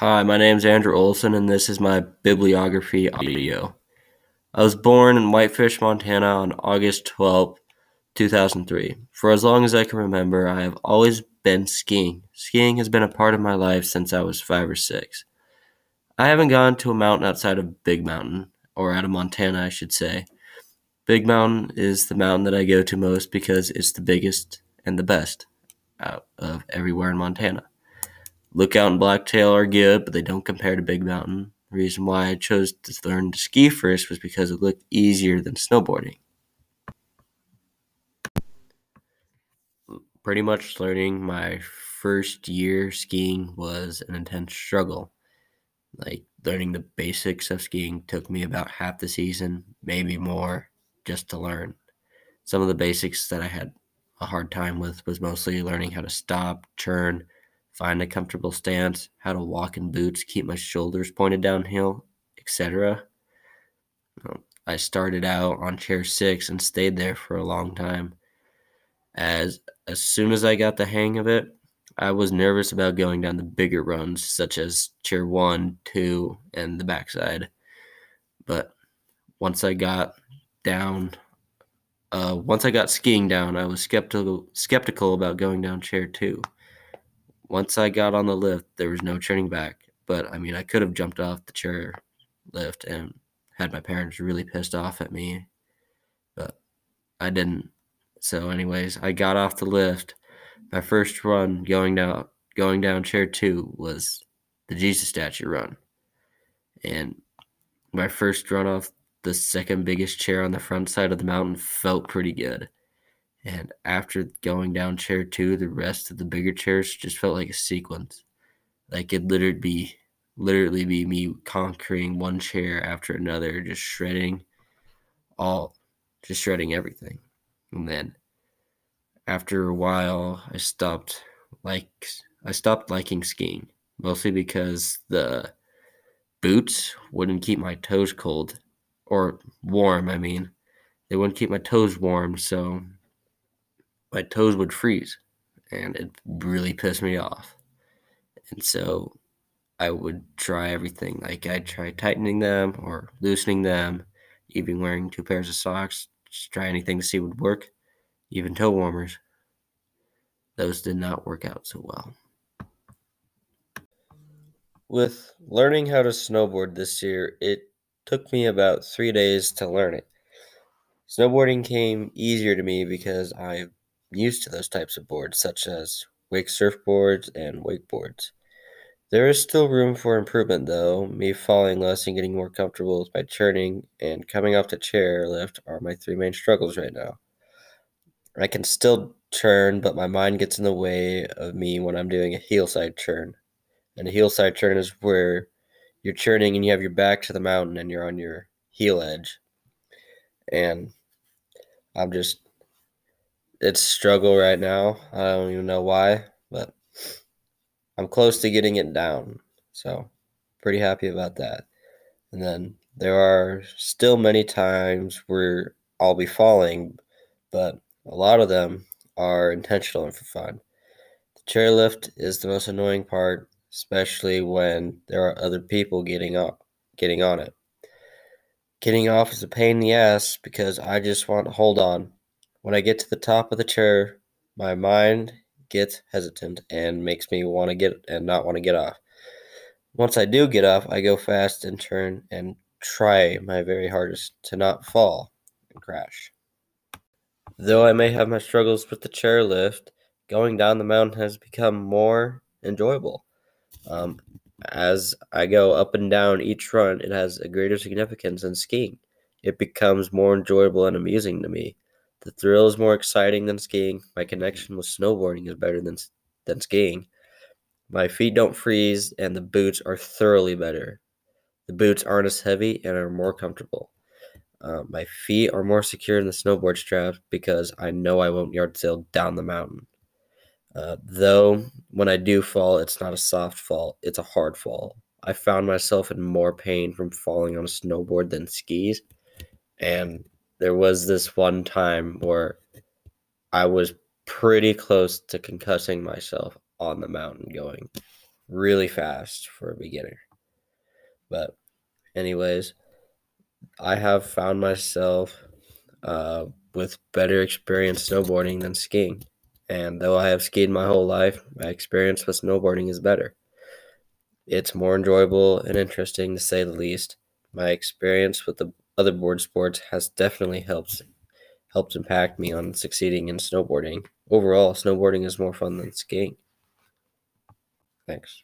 Hi, my name is Andrew Olson, and this is my bibliography audio. I was born in Whitefish, Montana on August 12, 2003. For as long as I can remember, I have always been skiing. Skiing has been a part of my life since I was five or six. I haven't gone to a mountain outside of Big Mountain, or out of Montana, I should say. Big Mountain is the mountain that I go to most because it's the biggest and the best out of everywhere in Montana. Lookout and Blacktail are good, but they don't compare to Big Mountain. The reason why I chose to learn to ski first was because it looked easier than snowboarding. Pretty much learning my first year skiing was an intense struggle. Like learning the basics of skiing took me about half the season, maybe more, just to learn. Some of the basics that I had a hard time with was mostly learning how to stop, turn, find a comfortable stance, how to walk in boots, keep my shoulders pointed downhill, etc. I started out on chair six and stayed there for a long time. As as soon as I got the hang of it, I was nervous about going down the bigger runs, such as chair one, two, and the backside. But once I got down, uh, once I got skiing down, I was skeptical skeptical about going down chair two once I got on the lift, there was no turning back. But I mean, I could have jumped off the chair lift and had my parents really pissed off at me, but I didn't. So, anyways, I got off the lift. My first run going down going down chair two was the Jesus statue run, and my first run off the second biggest chair on the front side of the mountain felt pretty good. And after going down chair two, the rest of the bigger chairs just felt like a sequence. Like it literally be literally be me conquering one chair after another, just shredding all just shredding everything. And then after a while I stopped like I stopped liking skiing. Mostly because the boots wouldn't keep my toes cold or warm, I mean. They wouldn't keep my toes warm, so my toes would freeze and it really pissed me off. And so I would try everything. Like I'd try tightening them or loosening them, even wearing two pairs of socks, just try anything to see would work, even toe warmers. Those did not work out so well. With learning how to snowboard this year, it took me about three days to learn it. Snowboarding came easier to me because I've used to those types of boards, such as wake surfboards and wakeboards. There is still room for improvement, though. Me falling less and getting more comfortable with my turning and coming off the chair lift are my three main struggles right now. I can still turn, but my mind gets in the way of me when I'm doing a heel side turn. And a heel side turn is where you're turning and you have your back to the mountain and you're on your heel edge. And I'm just it's struggle right now. I don't even know why, but I'm close to getting it down. So, pretty happy about that. And then there are still many times where I'll be falling, but a lot of them are intentional and for fun. The chairlift is the most annoying part, especially when there are other people getting up, getting on it. Getting off is a pain in the ass because I just want to hold on when I get to the top of the chair, my mind gets hesitant and makes me want to get and not want to get off. Once I do get off, I go fast and turn and try my very hardest to not fall and crash. Though I may have my struggles with the chairlift, going down the mountain has become more enjoyable. Um, as I go up and down each run, it has a greater significance than skiing. It becomes more enjoyable and amusing to me. The thrill is more exciting than skiing. My connection with snowboarding is better than than skiing. My feet don't freeze, and the boots are thoroughly better. The boots aren't as heavy and are more comfortable. Uh, my feet are more secure in the snowboard strap because I know I won't yard sail down the mountain. Uh, though, when I do fall, it's not a soft fall, it's a hard fall. I found myself in more pain from falling on a snowboard than skis, and there was this one time where I was pretty close to concussing myself on the mountain going really fast for a beginner. But, anyways, I have found myself uh, with better experience snowboarding than skiing. And though I have skied my whole life, my experience with snowboarding is better. It's more enjoyable and interesting to say the least. My experience with the other board sports has definitely helped helped impact me on succeeding in snowboarding. Overall, snowboarding is more fun than skiing. Thanks.